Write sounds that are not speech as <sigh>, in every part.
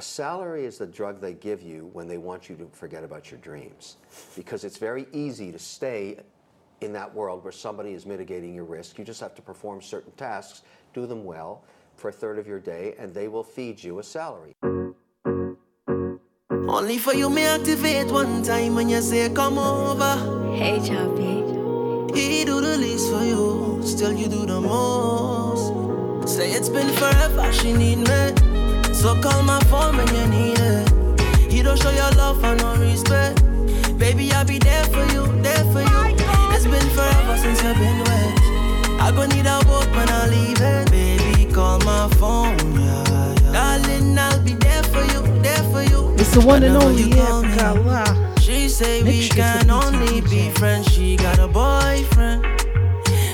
A salary is the drug they give you when they want you to forget about your dreams. Because it's very easy to stay in that world where somebody is mitigating your risk. You just have to perform certain tasks, do them well for a third of your day, and they will feed you a salary. Only for you may activate one time when you say come over. Hey, Choppy. He do the least for you, still you do the most. Say it's been forever, she need me. So call my phone when you need it. He don't show your love and no respect. Baby, I'll be there for you, there for you. It's been forever since you've been wet. I gon' need a boat when I leave it. Baby, call my phone, yeah, yeah. Darling, I'll be there for you, there for you. It's the one and only you. Africa. She say Make we sure can only be friends. She got a boyfriend.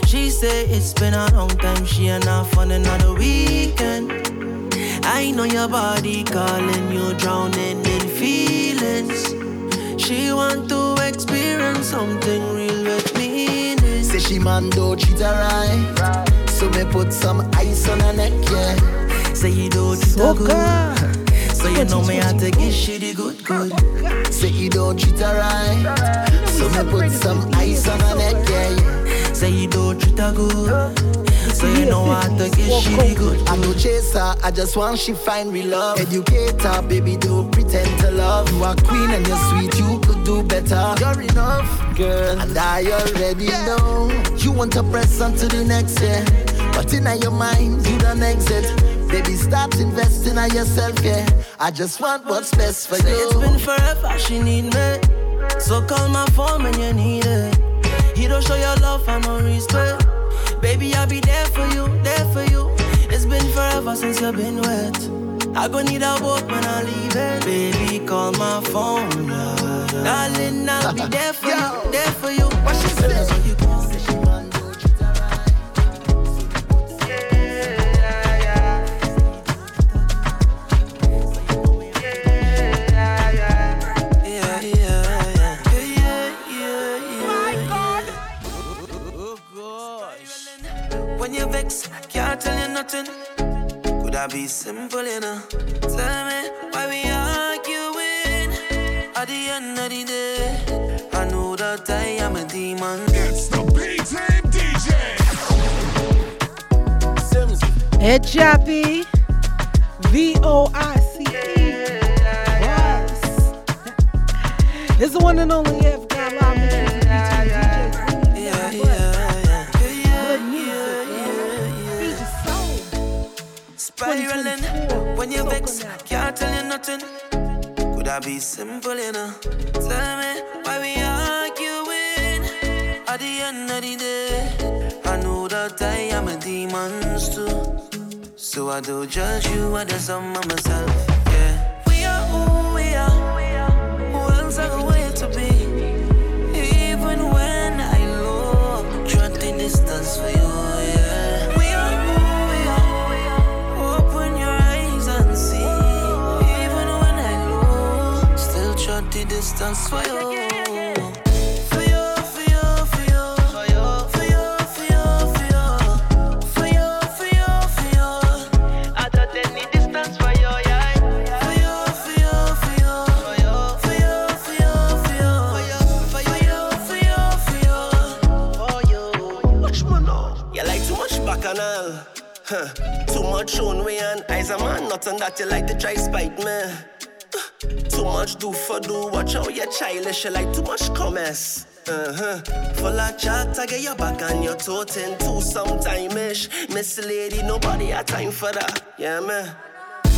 She say it's been a long time. She and I fun another weekend. I know your body calling you, drowning in feelings. She want to experience something real with meaning. Say she man don't treat her right. So me put some ice on her neck, yeah. Say you don't treat her good. So you know me have to give she the good good. Say you don't treat her right. So me put some ice on her neck, yeah, yeah. Say you don't treat her good. So you know what I have to give she the good I no chaser, I just want she find real love. Educator, baby, don't pretend to love. You are queen and you're sweet, you could do better. You're enough, girl, and I already know. You want to press on to the next year, but in your mind, you don't exit. Baby, start investing in yourself, yeah. I just want what's best for Say you. it's been forever, she need me. So call my phone when you need it. He don't show your love and no respect. Baby, I'll be there for you, there for you. It's been forever since you've been wet. I gon' need a boat when I leave it. Baby, call my phone. Darling, I'll be there for <laughs> you, there for you. What she say? Nothing. Could I be simple, you know? Tell me why we arguing at the end of the day. I know that I am a demon. It's the B-Team DJ. Sims. Head Choppy. V O I C E. Boss. It's the one and only Africa when you vex, Soca can't tell you nothing. Could I be simple, know? Tell me why we arguing at the end of the day. I know that I am a demons too. So I don't judge you, I just am myself. Too much bacchanal. Huh. Too much on way and eyes a man, nothing that you like to try spite me. Too much do for do, watch how you childish, you like too much comments. Uh-huh. Full of chat, I get your back and your throat into sometime-ish. Miss lady, nobody had time for that. Yeah, man.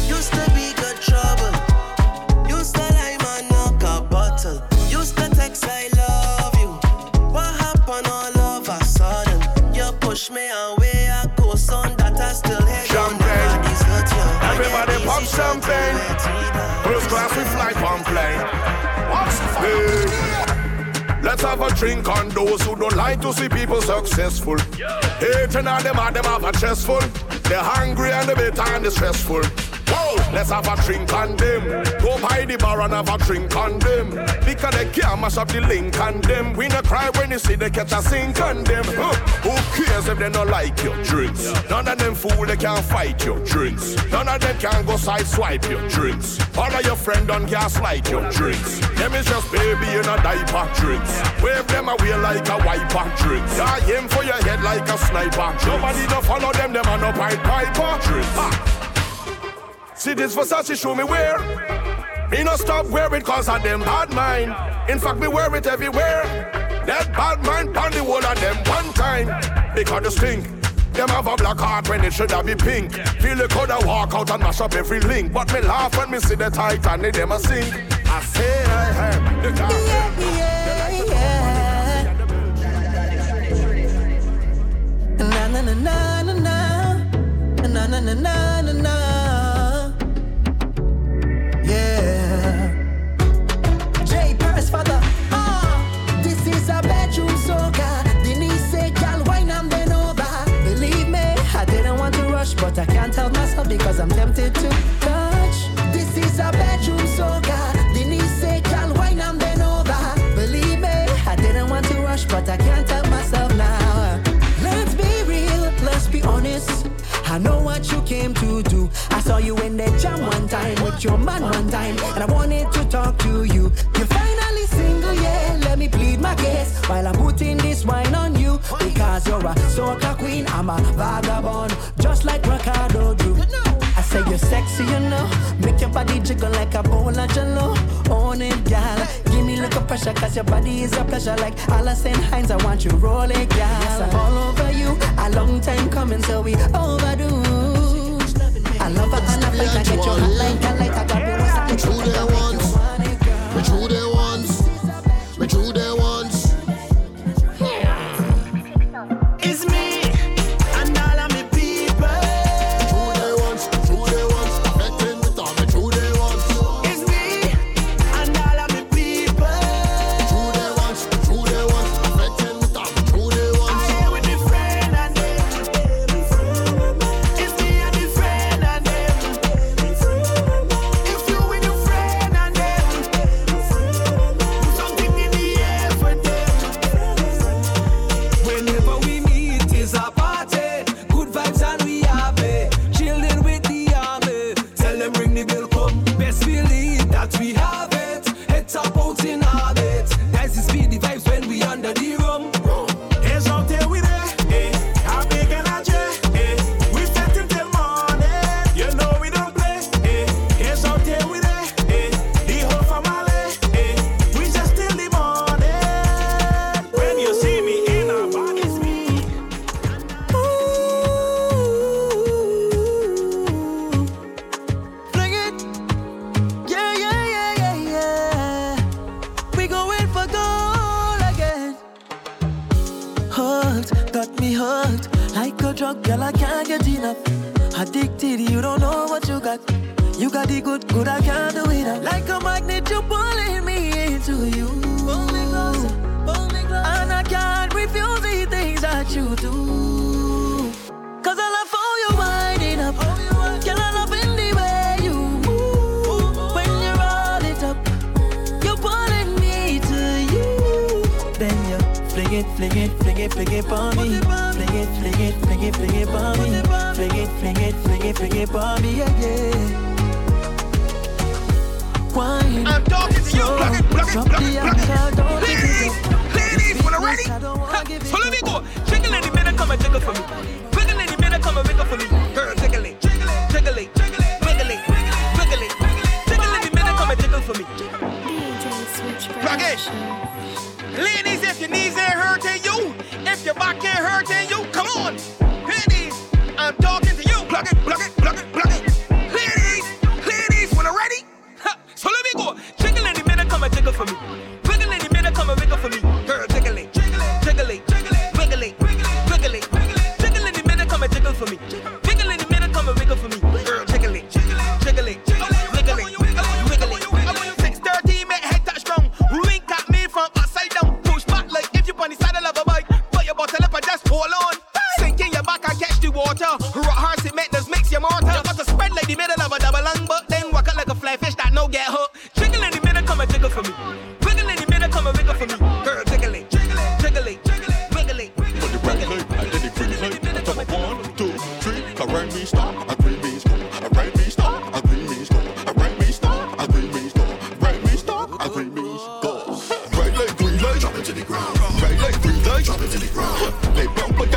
Used to be good trouble. Used to lie, man, knock a bottle. Used to text, I love you. What happened all of a sudden? You push me away, I go son that I still hate you. Champagne. Nobody's hurt you. Everybody pop champagne. Hey. Let's have a drink on those who don't like to see people successful. Hating on them and them have a chest full. They're hungry and the bitter and the stressful. Whoa, let's have a drink on them. Go by the bar and have a drink on them. Because they can't mash up the link on them. We no cry when you see they catch a sink on them. Huh. Who cares if they don't like your drinks? None of them fool they can't fight your drinks. None of them can go side swipe your drinks. All of your friend on gaslight your drinks. Them is just baby in a diaper drinks. Wave them away like a wiper drinks. Yeah, aim for your head like a sniper. Nobody don't follow them, them are no pipe piper drinks. See this Versace show me where. Me no stop wear it cause of them bad mind. In fact, me wear it everywhere. That bad mind pound the whole of them one time. Because the stink. Them have a black heart when it should have be pink. Feel it coulda walk out and mash up every link. But me laugh when me see the Titanic, them a sink. I say I have the Yeah, yeah, yeah. Na na na na na na na na na na na because I'm tempted to touch. Sexy, you know. Make your body jiggle like a bowl of jello. Own it, gal. Give me little pressure, cause your body is a pleasure. Like Alison Hinds, I want you roll it, gal. Yes, I'm all over you. A long time coming, so we overdue. I love her I think I get you hot like a like a got you once I Like a drug, girl, I can't get enough. Addicted, you don't know what you got. You got the good, good, I can't do it. Like a magnet, you're pulling me into you. Pull me closer, pull me closer. And I can't refuse the things that you do. Cause I love how you winding up. Girl, I love in the way you move. When you roll it up, you're pulling me to you. Then you fling it, fling it, fling it, fling it for me. Fling it, fling it, fling it, fling it for me. Fling it, fling it, fling it, fling it for me, yeah, yeah. Wine. I'm talking to you. Plug it, plug it, the it, plug it. it Ladies, ladies, when I'm ready. So let me go. Jiggle the middle, come and jiggle for me. Wiggle in the middle, come and wiggle for me. Girl, jiggle it, jiggle it, jiggle it, wiggle it, wiggle it. Jiggle in the middle, come and jiggle for me. Plug it. Ladies, if your knees ain't hurting you, if your back ain't hurting you,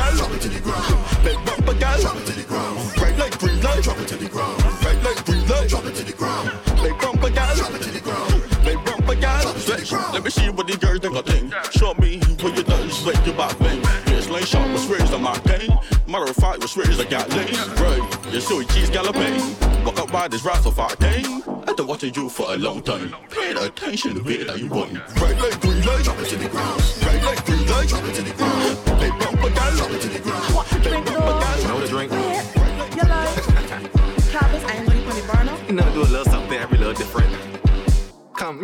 drop it to the ground. Drop it to the ground. Right like drop it to the ground. Right like drop it to the ground. Drop it to the ground. Let me see what these girls think I think. Show me what you done, slick your back thing. like shot was raised on my game. Matter of fact, was it's I got lane. Right, you saw your cheese galloping. Walk up by this rifle fight game. I've been watching you for a long time. Pay attention to it that you want. Right leg, green leg, drop it to the ground. Right leg, green leg, drop it to the ground.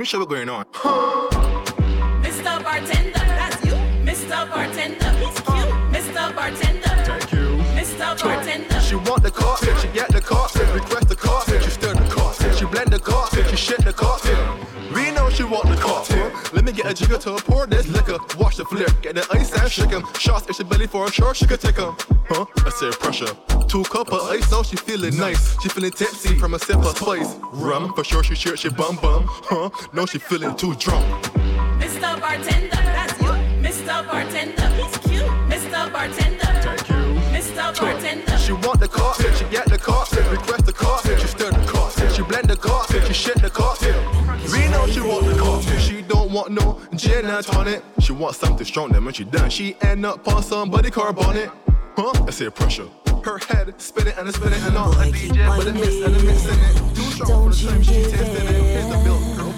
Show what's going on. Mr. Bartender, that's you. Mr. Bartender, he's cute. Mr. Bartender, Thank you. Mr. Bartender. She want the car, she get the car, request the car, she stir the car, she blend the car, she shit the car. Let me get a jigger to pour this liquor. Watch the flip, get the ice and shake 'em. Shots in she belly for a sure she could take 'em. Huh? I said pressure. Two cup of ice, now she feeling nice. She feeling tipsy from a sip of spice. Rum, for sure she shirt, she bum bum. Huh? No, she feeling too drunk. Mr. Bartender, that's you. Mr. Bartender, he's cute. Mr. Bartender, Thank you. Mr. Bartender. She want the car, she get the car, request the car, she stir the car, she blend the car, she shit the car. We know she want the car, she want no gin and tonic. She want something strong, then when she done, she end up on somebody car bonnet. Huh? I say pressure. Her head spinning and it's spinning and all a DJ, but it mix and it mixing it. Too strong for the time she tasting it. Here's the milk, girl.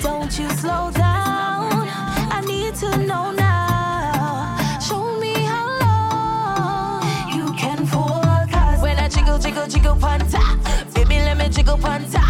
Don't you slow down. I need to know now. Show me how long you can forecast. When I jiggle, jiggle, jiggle, panta. Baby, let me jiggle, panta.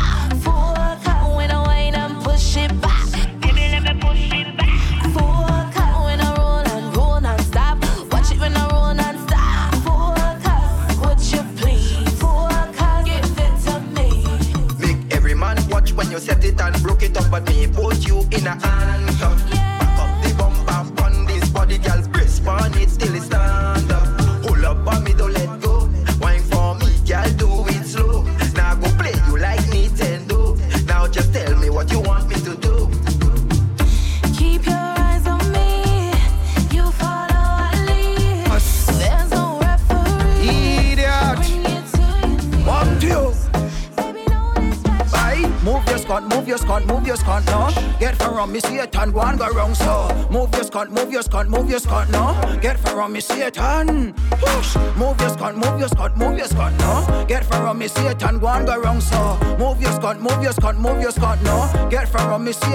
Me, and push. Move your scunt, move your scunt, move your scunt, no. Get far from me, and go and go wrong, so. Move your scunt, move your scunt, move your scunt, no. Get far from me, see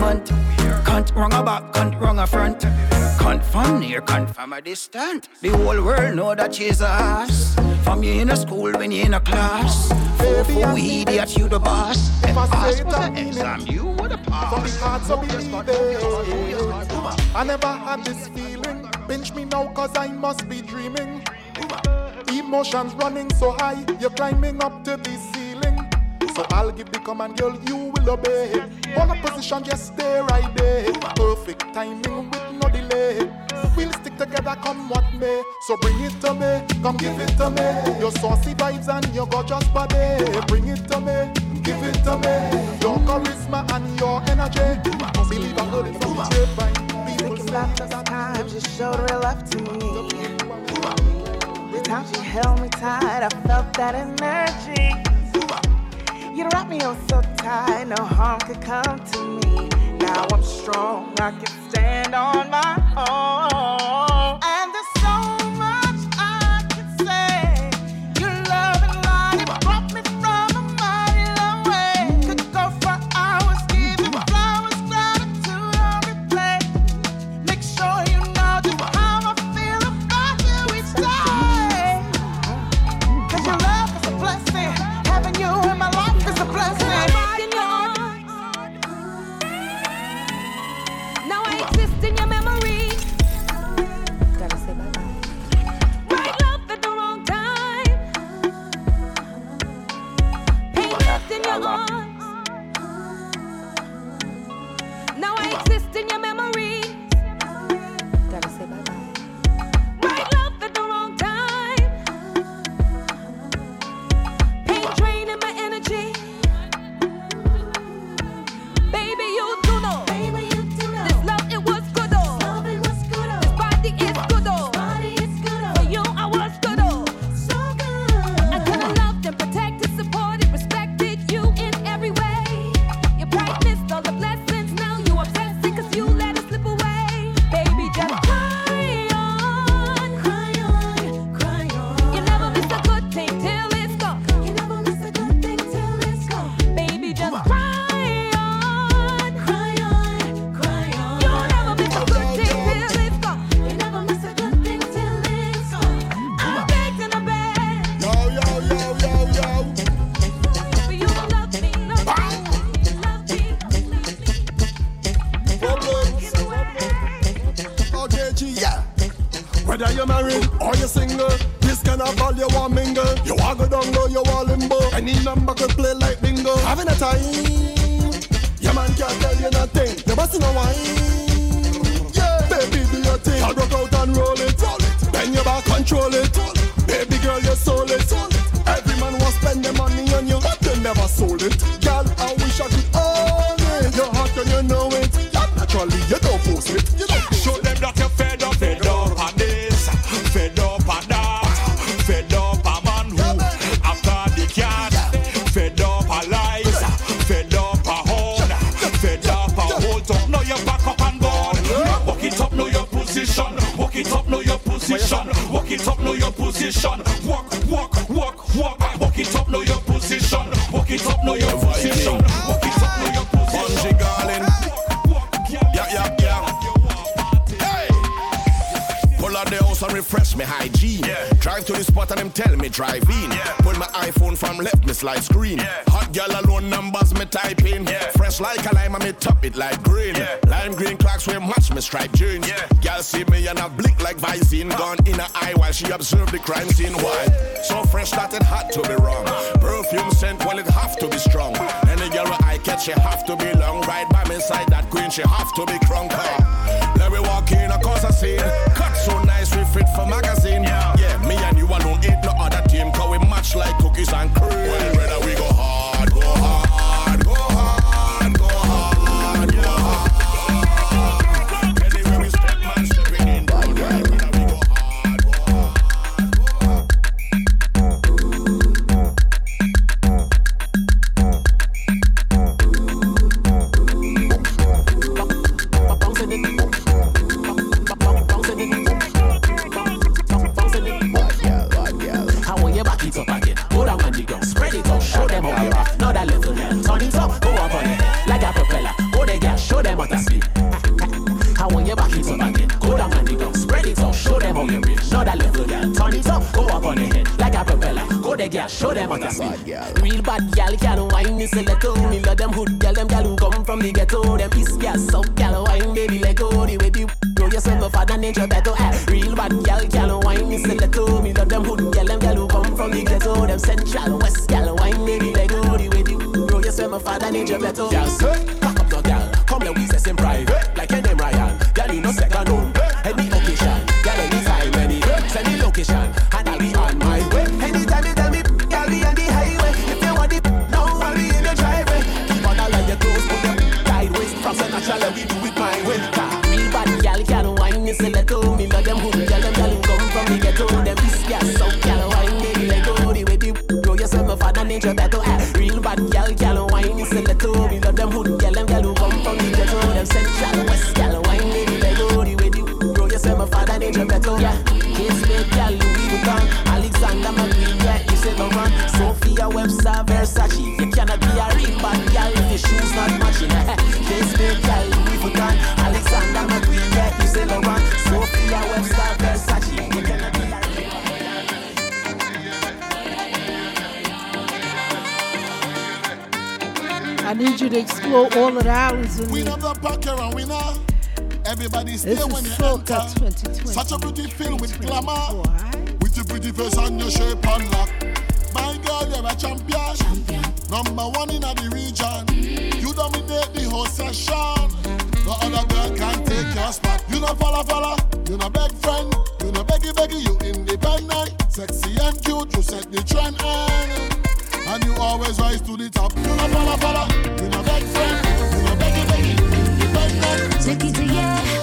cunt of the month. Cunt wrong a back, cunt wrong a front. Cunt from near, cunt from a distant. The whole world know that she's ass. From you in a school when you in a class. Four for idiot, you the boss. If I Pass say that the exam, you would have passed. From the heart of I never had this feeling. Pinch me now, cause I must be dreaming. Emotions running so high, you're climbing up to the ceiling. So I'll give the command, girl, you will obey. A position, just stay right there. Perfect timing with no delay. We'll stick together, come what may. So bring it to me, come give it to me. Your saucy vibes and your gorgeous body. Bring it to me, give it to me. Your charisma and your energy. Believe I heard it from the. People Thinking to the times you showed real love to me. The times you held me tight, I felt that energy. You'd wrap me up so tight, no harm could come to me. Now I'm strong, I can stand on my own. Whether you're married or you're single, this kind of ball you want mingle. You want go down low, you want limbo. Any number could play like bingo. Having a time, your man can't tell you nothing. Never seen a wine. Yeah, baby, do your thing. I broke out and roll it. Roll it. Bend your back, control it. Roll it. Baby girl, you sold it. Sold it. Every man will spend their money on you, but they never sold it. You don't Show them that you're fed up, fed up on this, fed up on that, fed up a man who after the cat, fed up a lies, fed up a hold, fed up a hold up. Now you back up and gone. Walk it up, know your position. Walk it up, know your position. Walk it up, know your position. Walk, refresh me hygiene. Drive to the spot and them tell me drive in. Pull my iPhone from left me slide screen. Hot girl alone numbers me type in. Fresh like a lime and me top it like green. Lime green clocks we match me stripe jeans. Girl see me and I blink like Visine. Gone in her eye while she observe the crime scene. Why? So fresh that it had to be wrong. Perfume scent, well it have to be strong. Any girl where I catch, she have to be long. Right by me side that queen, she have to be crunk. Let me walk in, of course I scene. Cut so nice, we fit for magazine. Yeah, what Real bad gal can wine this a little. Me love them hood gal, them gal who come from the ghetto. Them piece gal, so gal wine, baby, let go. The way the know yourself, my father nature better. Eh, Real bad gal can wine this a little. Me love them hood gal, them gal who come from the ghetto. Them central west gal wine, baby, let go. The way the know yourself, my father nature better. Gal, say, back up your gal, come let we say in private, explore all of the islands with We me. know the packer and winner. Everybody stay This when is you enter. 2020. Such a pretty feel with glamour. With your pretty face and your shape and lock. My girl, you're a champion. Number one in the region. You dominate the whole session. No other girl can take your spot. You know follow follow. You know beg friend. You know beggy beggy. You independent. Sexy and cute. You set the trend and and you always rise to the top. You know follow follow. You know beg friend. You know beggy beggy. You independent. Take it to yeah.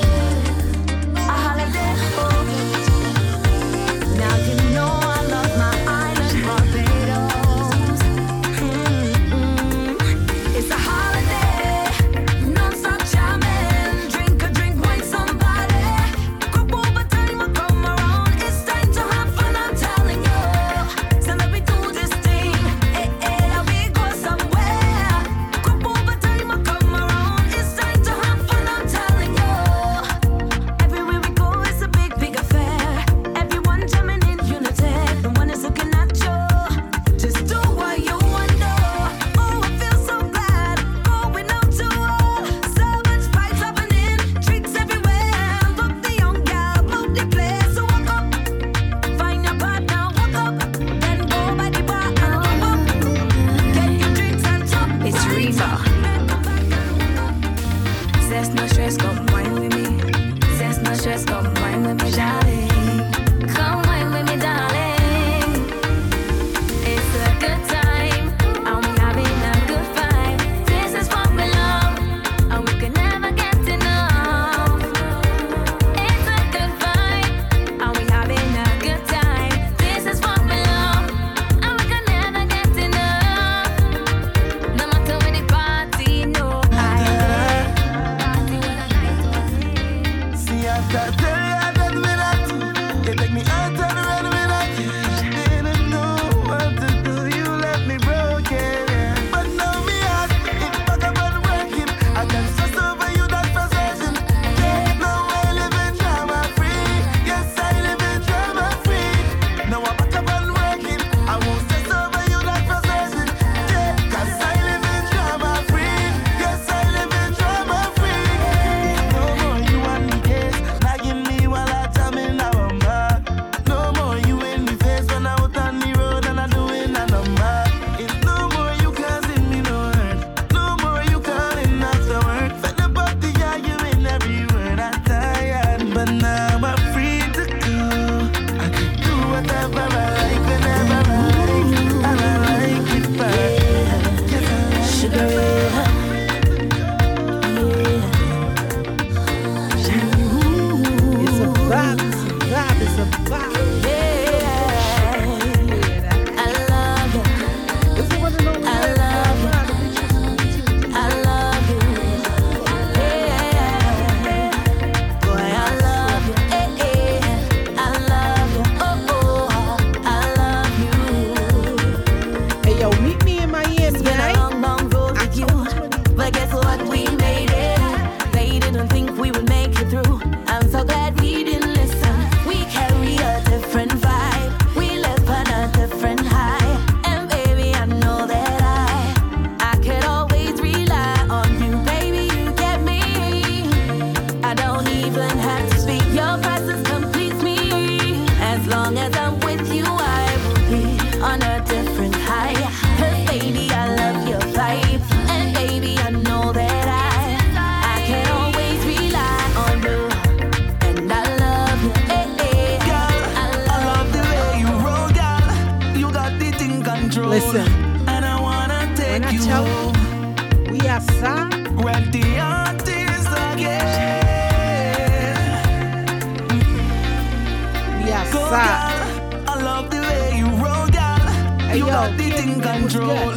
Yo, got it in control.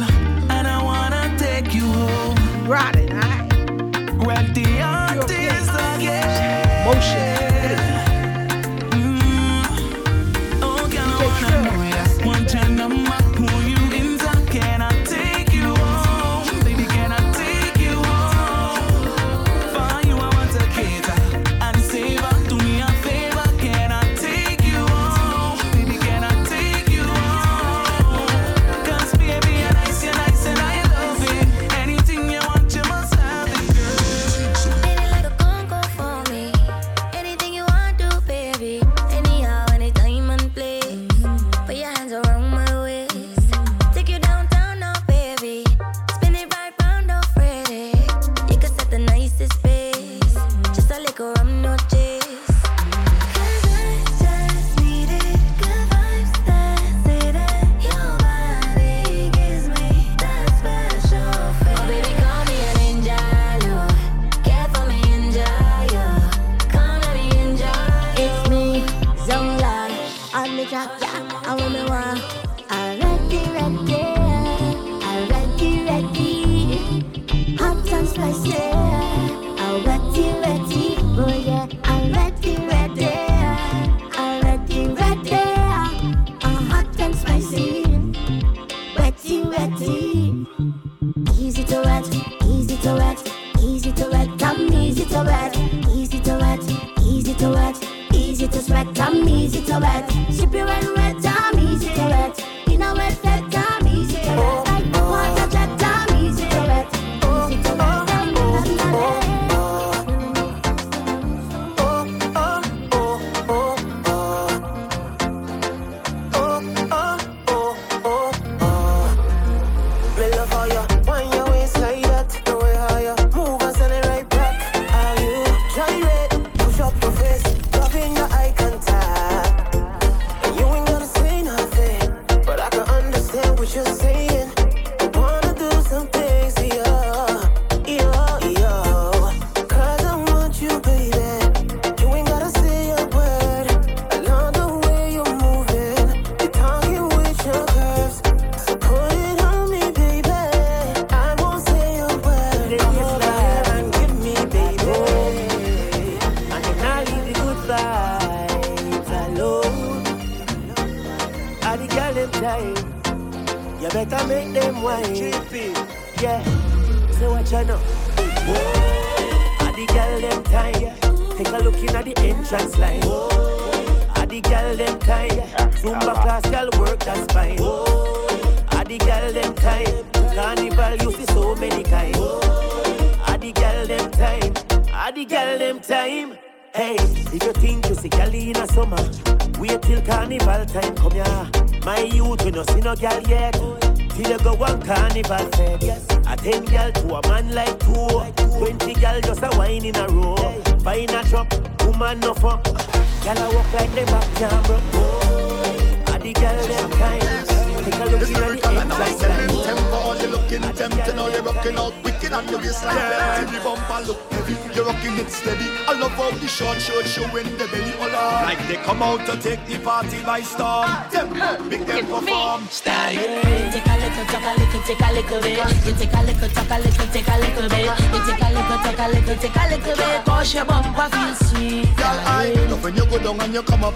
And I wanna take you home. Rotting, right. Rock the artist again. Motion.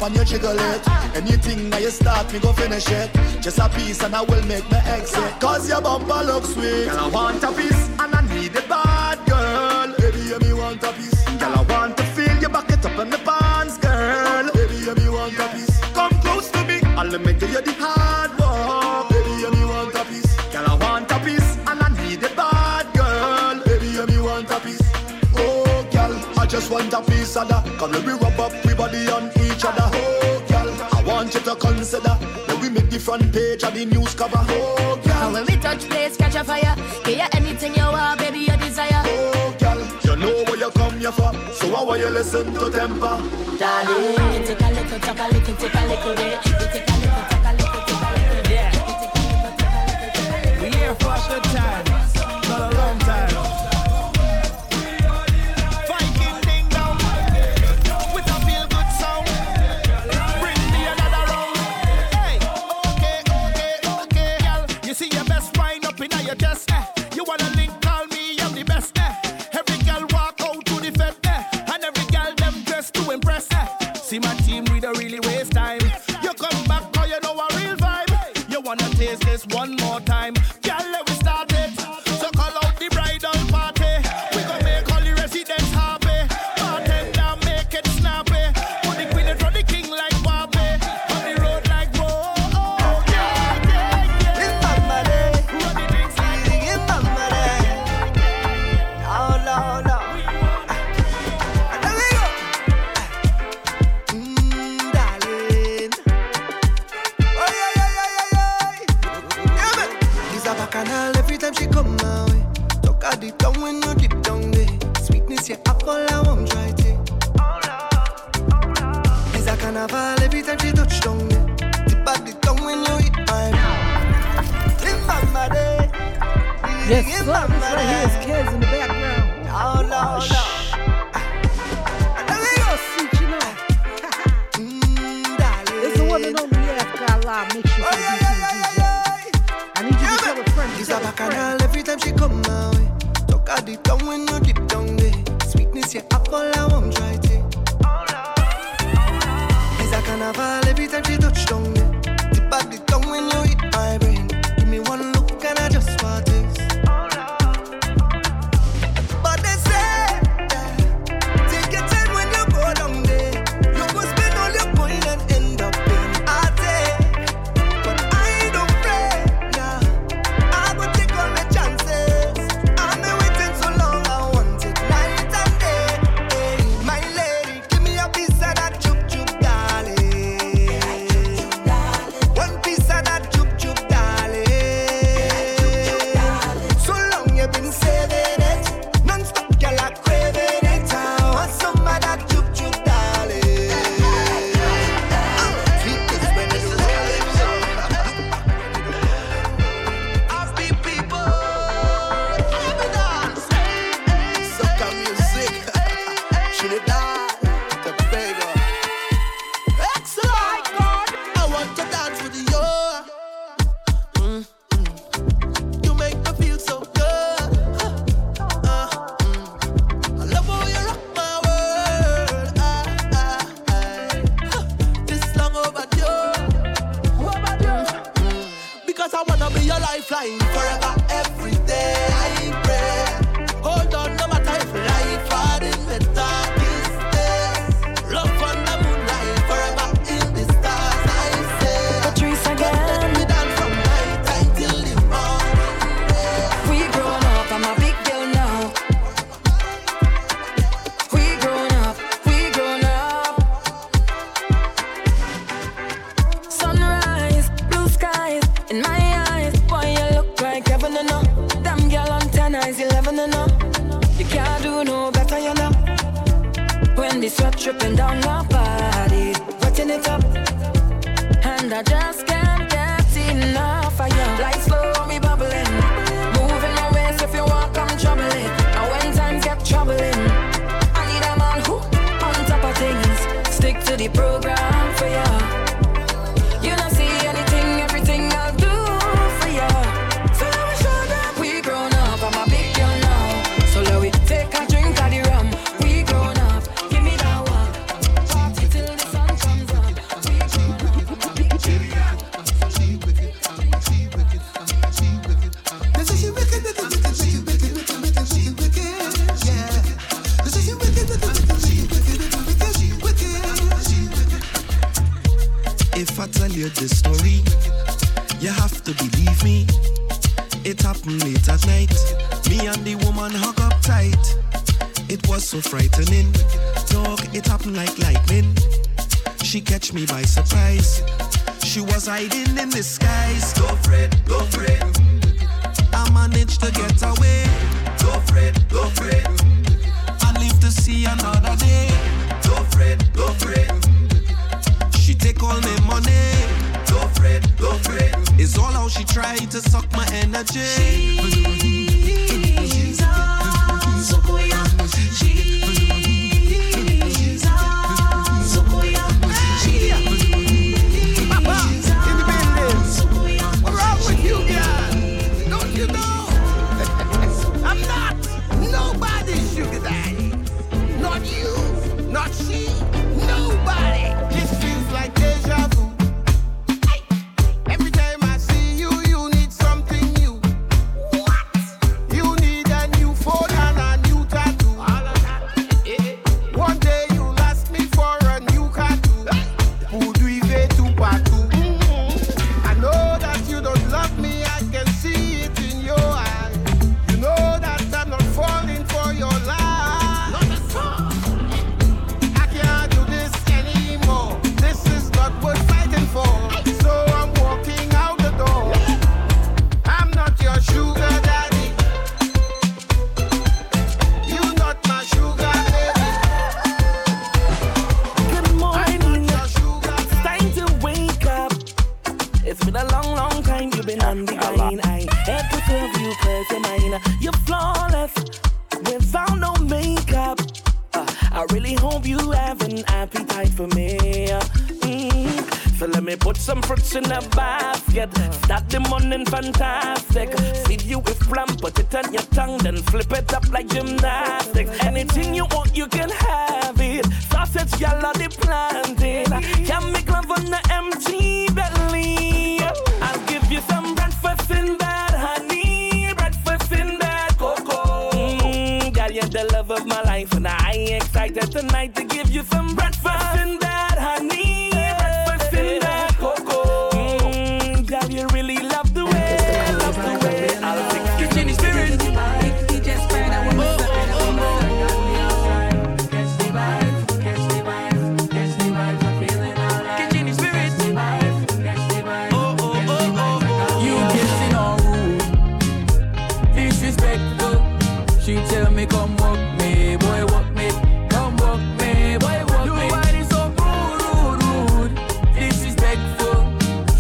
and you jiggle it. Anything that you start, me go finish it. Just a piece and I will make me exit. Cause your bumper looks sweet. And I want a piece. front page of the news cover. Oh, girl. when we touch place, catch a fire. Get you anything you want, baby, your desire. Oh, girl. You know where you come here from. So why will you listen to temper? Darling, take a little, take a little, take a little bit. Take a little, take a little, take a little bit. Yeah. We here for a good time. Not alone. broken down.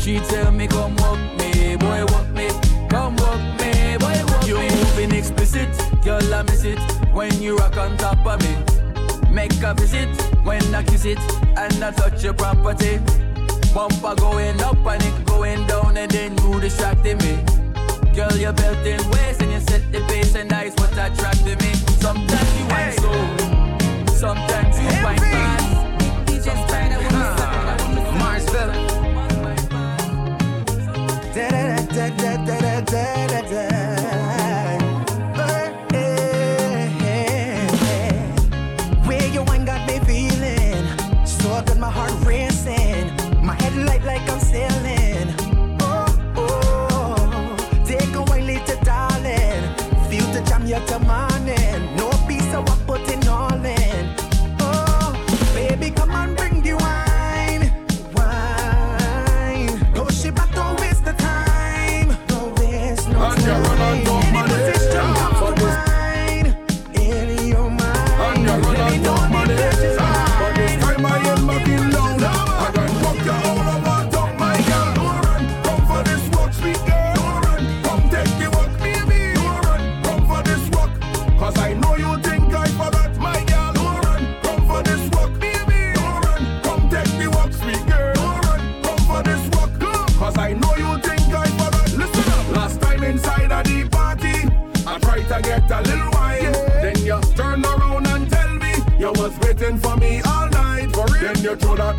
She tell me, come walk me, boy, walk me. Come walk me, boy, walk you me. You moving explicit, girl, I miss it. When you rock on top of me. Make a visit, when I kiss it, and I touch your property. Bumper going up and it going down, and then you distracting me. Girl, you're built in ways and you set the pace, and that is what attracted me. Sometimes you hey. wind so, sometimes you hey. wind zé, zé, zé, zé. told that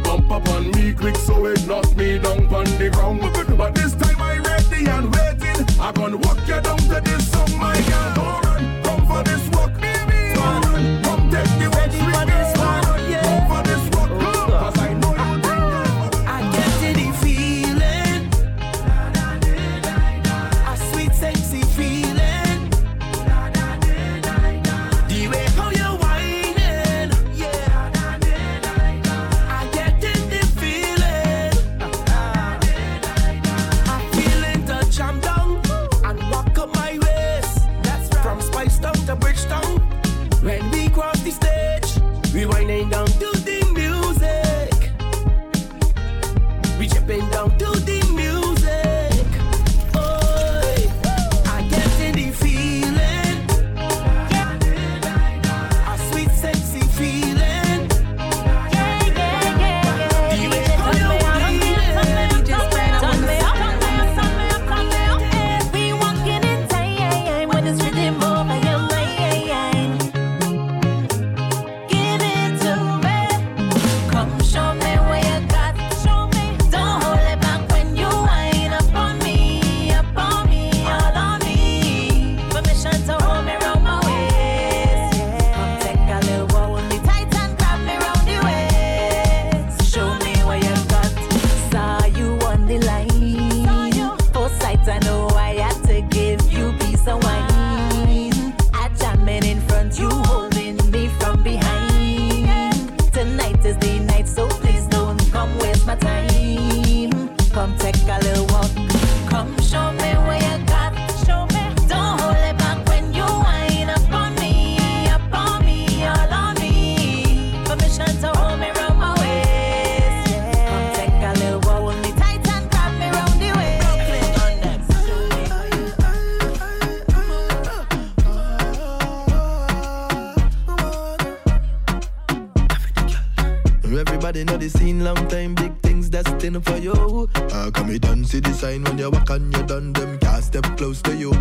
long time, big things destined for you. How come you don't see the sign when you walk and you done them? Can't step close to you.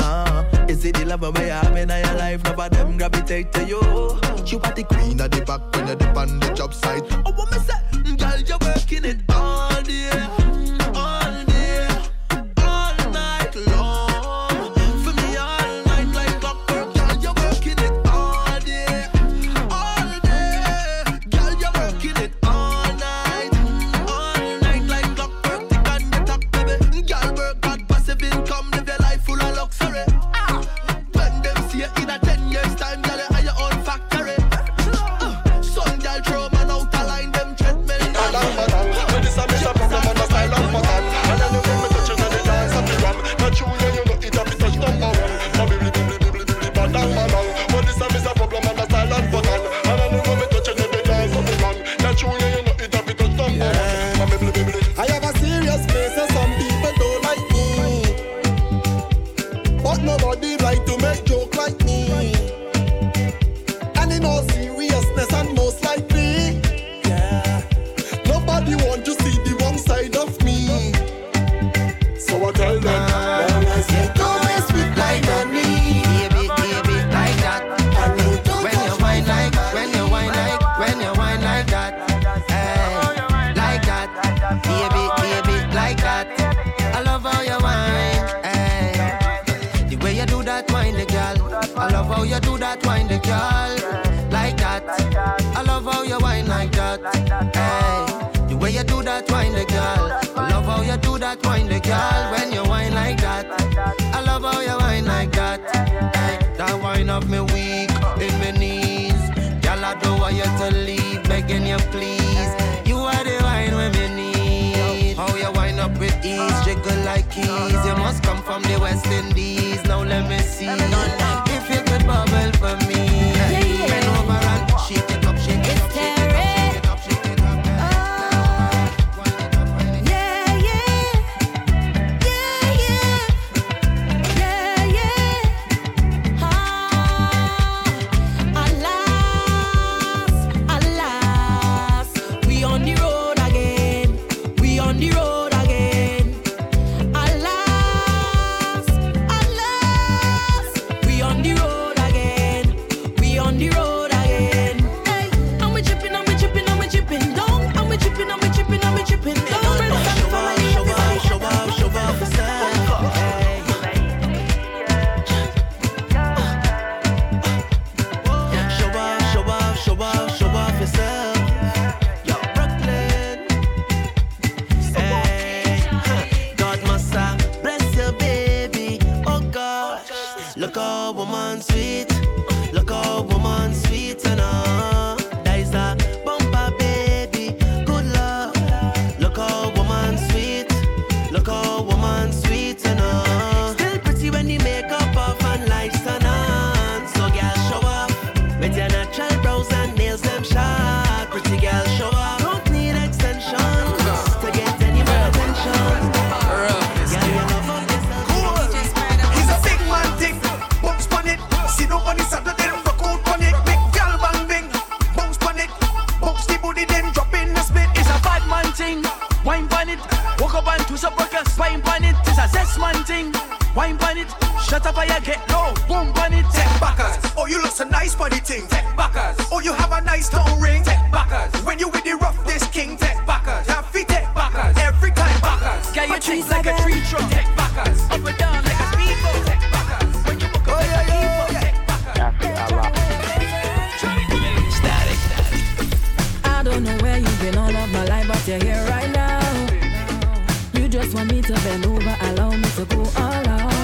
Ah, uh, is it the love way you have in your life? None of them gravitate to you. You are the queen of the back when you dip on the job site. Oh, what me say? Girl, you're working it all day. to bend over, allow me to go all out.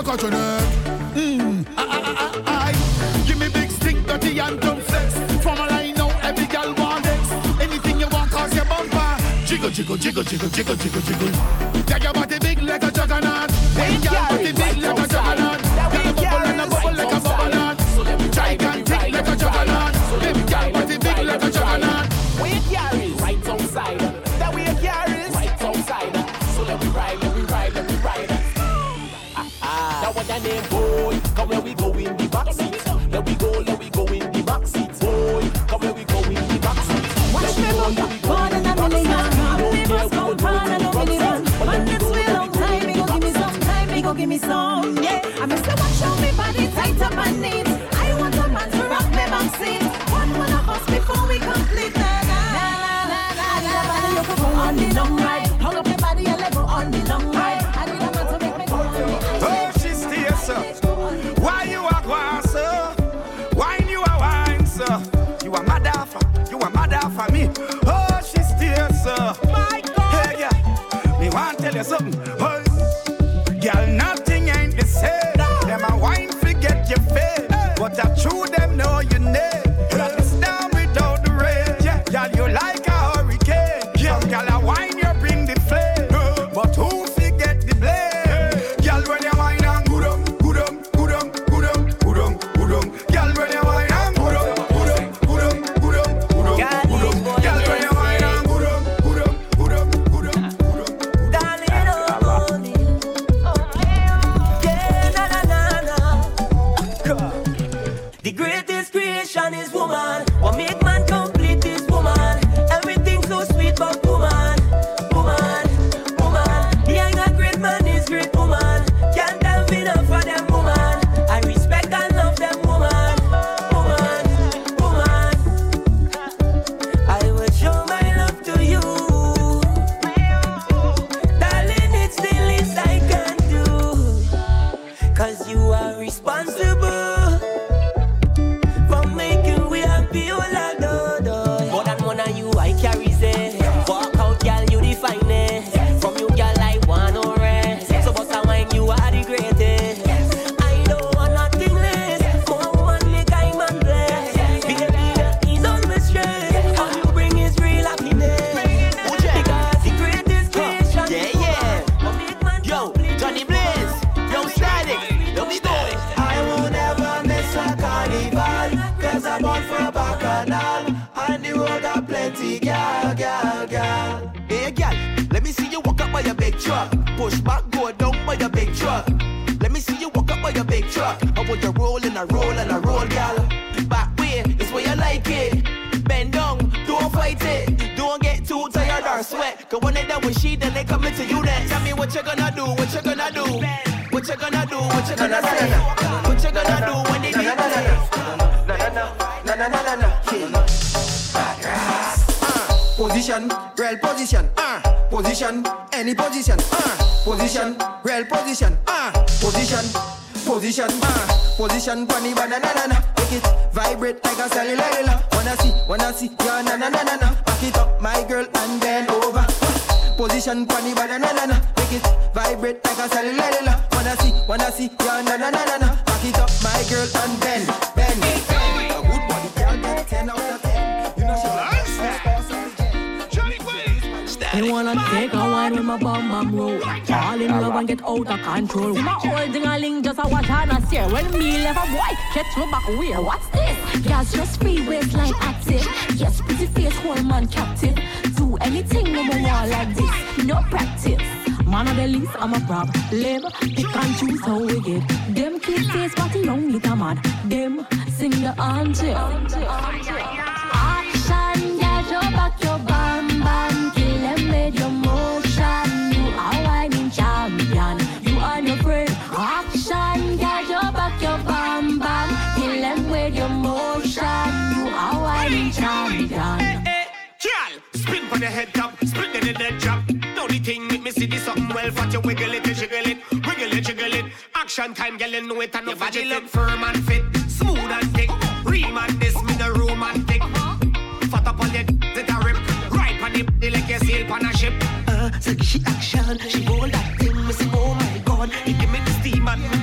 a cottonette. Mmm, ah, ah, ah, ah, Give me big stick, dirty and dumb sex. From all I know, every girl want Anything you want, cause your bumper. Jiggle, jiggle, jiggle, jiggle, jiggle, jiggle, jiggle. Tell your body, position, real position, ah, uh, position, any position, ah, uh, position, real position, ah, uh, position, position, ah, position, funny banana, na, na. make it vibrate like a cellular. Wanna see, wanna see, yeah, na na na na na. Back it up, my girl, and then over. Position funny, but na na na. Make it vibrate like a cellular. Wanna see, wanna see, yeah, na na na na na. Back it up, my girl, and then bend. bend. A good body girl get ten out of ten. You know she. You wanna take a wine with my bum bum roll, Fall in love and get out of control. See my old ding a ling just a watch and a stare. When me left a boy, catch me back away. What's this? Girls just free waistline active. Yes, pretty face, whole man captive. Do anything no more like this. No practice. Man of the least, I'm a prop. Live, pick and choose how we get. Them kids face party long little mad. Them sing the auntie. Action, get your back, your back. when your head top, split in the dead drop. The only thing make me see this something well fat. You wiggle it, you jiggle it, wiggle it, jiggle it. Action time, girl, you know it and your body look firm and fit, smooth and thick. Remind this me the romantic. Uh-huh. Fat up on your it a rip, right on the like you sail on a ship. Uh, so she action, she hold that thing, me say oh my god, you give me the steam and.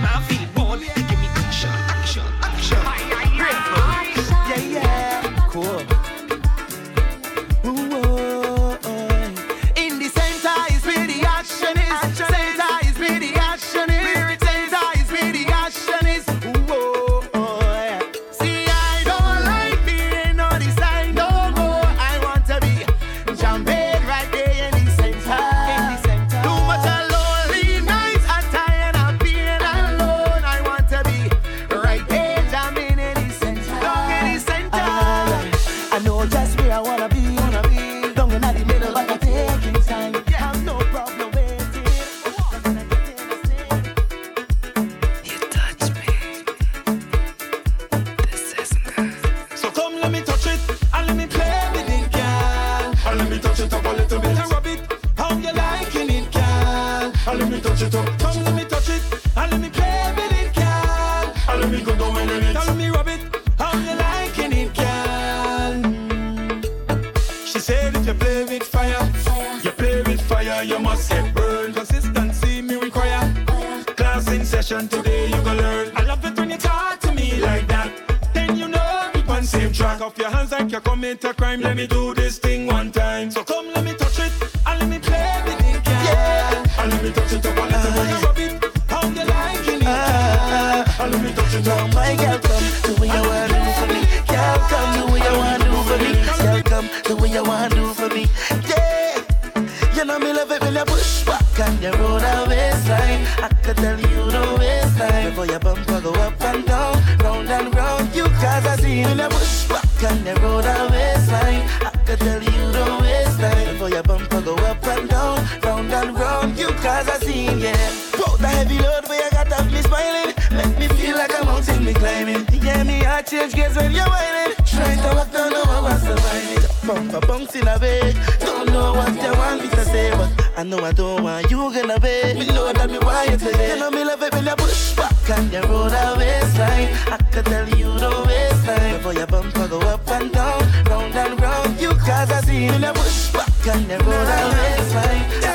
in a bush, but can never go that way.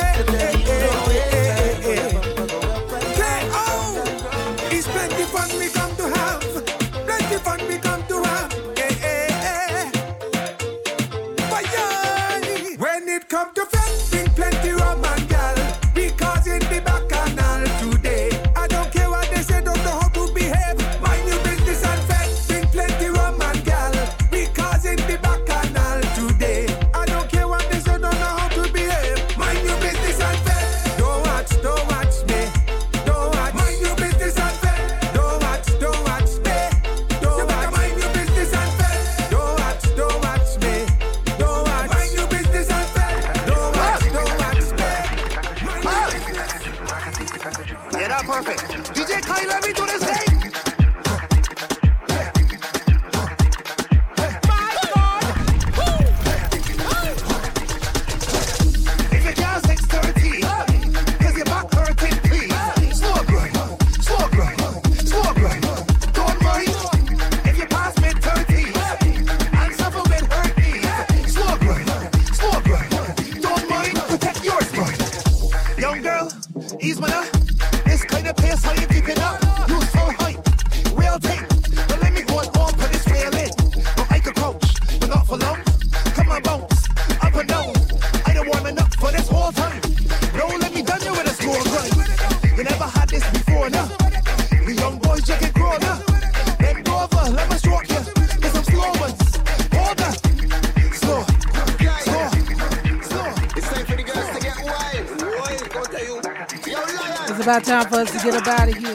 Get up out of here.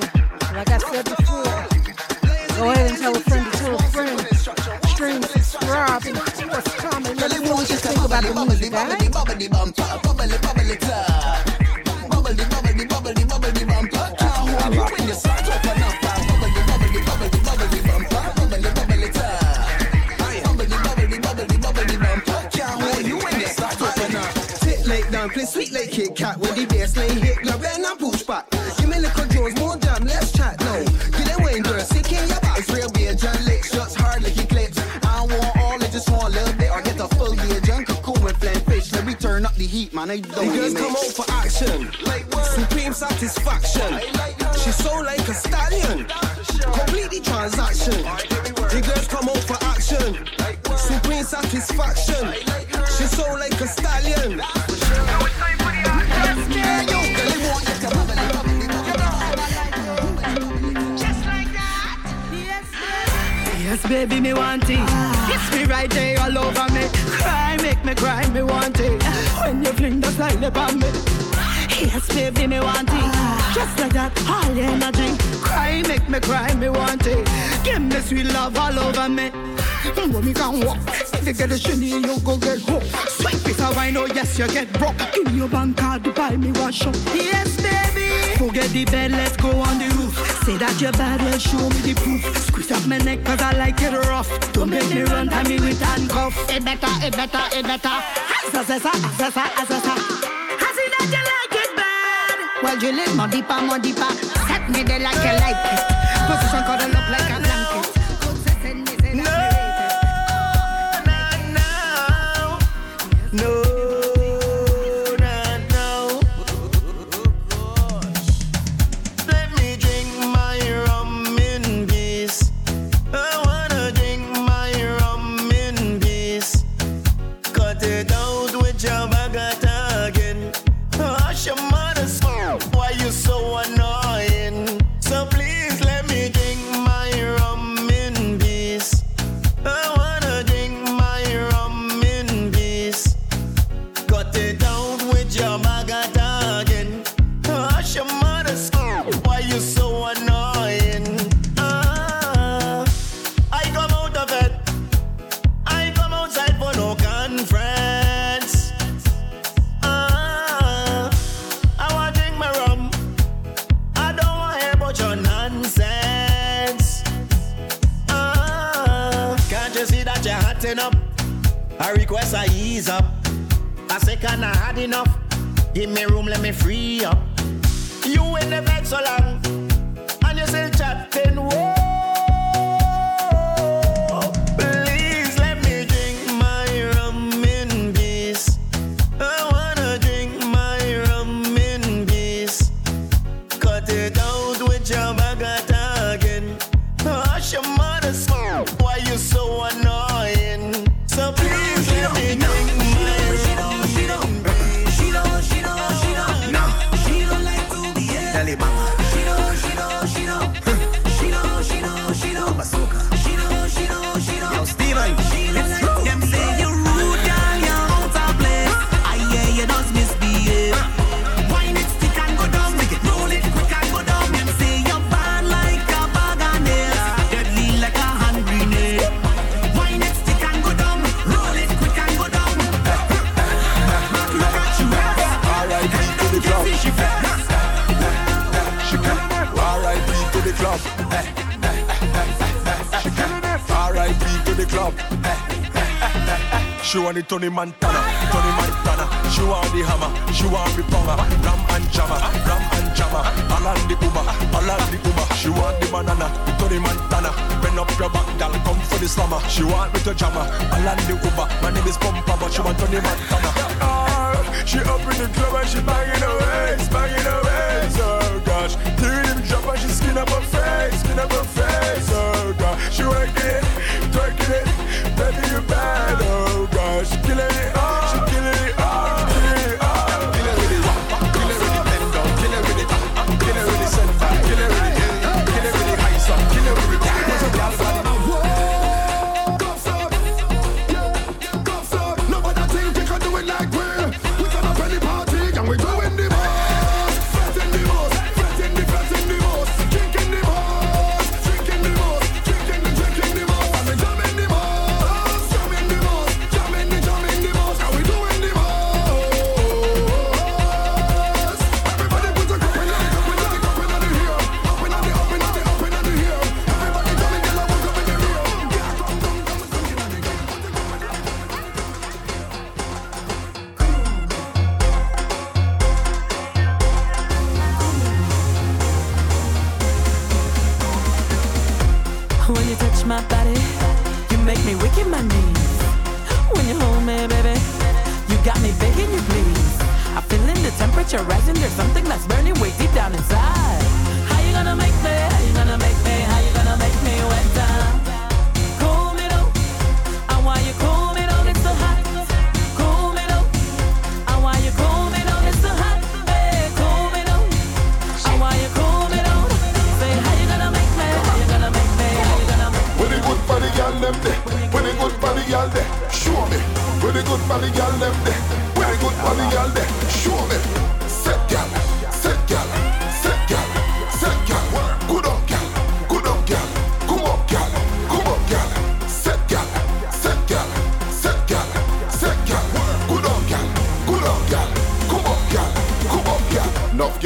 Like I said before, go ahead and tell a friend to tell a friend. Stream, subscribe, and what's coming. Let me know what you think about the music, bumper, bubbly bubbly top. Bubbly bubbly bubbly bubbly bumper. Man. I don't The girls come out for action, supreme satisfaction. She so like a stallion, completely transaction. The girls come out for action, supreme satisfaction. She so like a stallion. Yes, baby, me want it. Kiss me right there all over me. Make me cry, me want it. When you fling the style upon me. Yes, baby, me want it. Just like that, all energy. Cry, make me cry, me want it. Give me sweet love all over me. When me can walk, if you get a shinny, you go get hooked. Piece of wine, oh yes, you get broke. Give me your bank card buy me one shot. Yes, baby. Forget the bed, let's go on the roof. Say that you're bad, well, show me the proof. Squeeze up my neck, cause I like it rough. Don't make me run, tie me with handcuff. It better, it better, it better. Azasa, azasa, azasa. I see that you like it bad. Well, you live more deeper, more deeper. Set me there like you like it. Position cuddle up like a Tony Montana, Tony Montana. She want the hammer, she want the ponger. Ram and jammer, ram and jammer. Alan the Uber, Alan the Uber. She want the banana, Tony Montana. Bend up your back, girl, come for the summer. She want me to jammer, Alan the Uber. My name is Pumper, but she want Tony Montana. She up in the club and she banging waist, banging her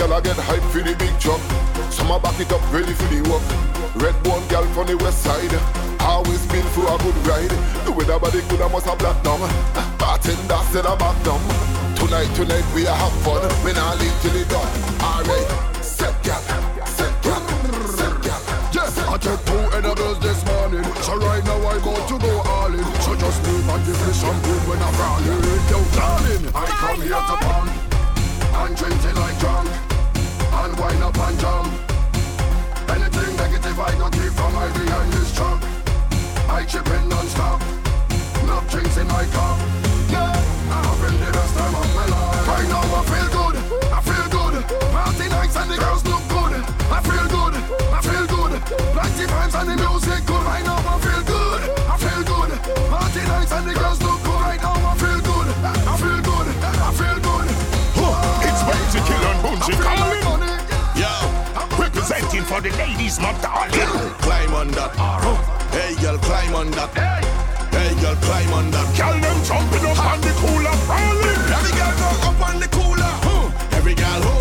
Girl I get hype for the big truck. Some a back it up ready for the work. Red bone girl from the west side. Always been for a good ride. The weather body good, I must have black down. Bartender said I'm back down. Tonight, tonight we a have fun. We not leave till it done. Alright, set girl, set girl, set girl. Yes, I took two edibles this morning. So right now I go to go all in. So just move and give me some good when I'm crawling. Yo, darling, I come here to pump and drink till I drunk wind up and jump. Anything negative I don't keep from my behind this truck. I chip in non-stop. Drinks in my cup. Yeah, I'm the best time of my life. Right now I feel good. I feel good. Party nights and the girls look good. I feel good. I feel good. Plenty vibes and the music good. Right now I feel good. I feel good. Party nights and the girls look good. Right now I feel good. I feel good. I feel good. It's Bounty Kill and calling. Yo, representing for the ladies, not darling. Climb on that. Hey girl, climb on that. Hey girl, climb on that. Girl, them jumping up on the cooler, falling. Every girl go up on the cooler. Every girl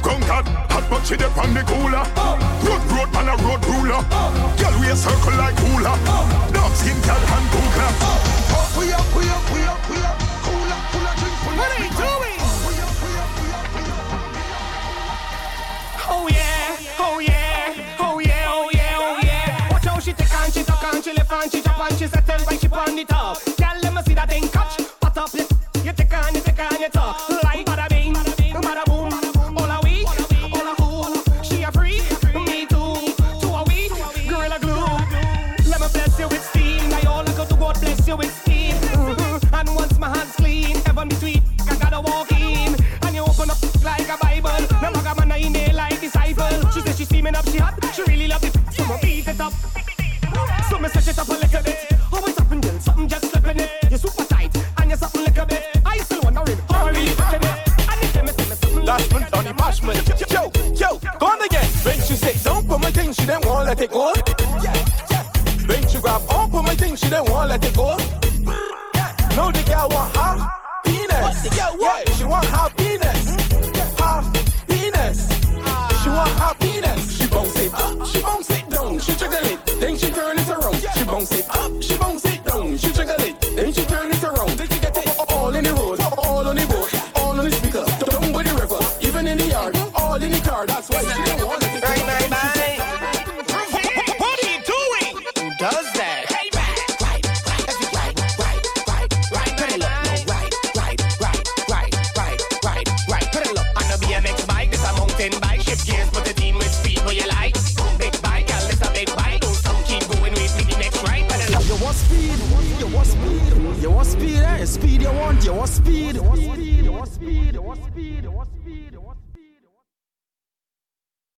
but she dip on the cooler. Road, road, a road ruler. Girl, we a circle like hula. Dog skin, cat, hand cooler. We up, we up, we up, we up. Cooler, cooler, drink, cooler. What are you doing? Oh yeah, oh yeah, oh yeah, oh yeah, oh yeah. Watch how she take and she tuck and she and she and she settle right she on the top. Girl, let me see that thing catch. Pat up, you, you take and you take and you talk. Didn't want let it go. She grab on, put my thing, she didn't want let it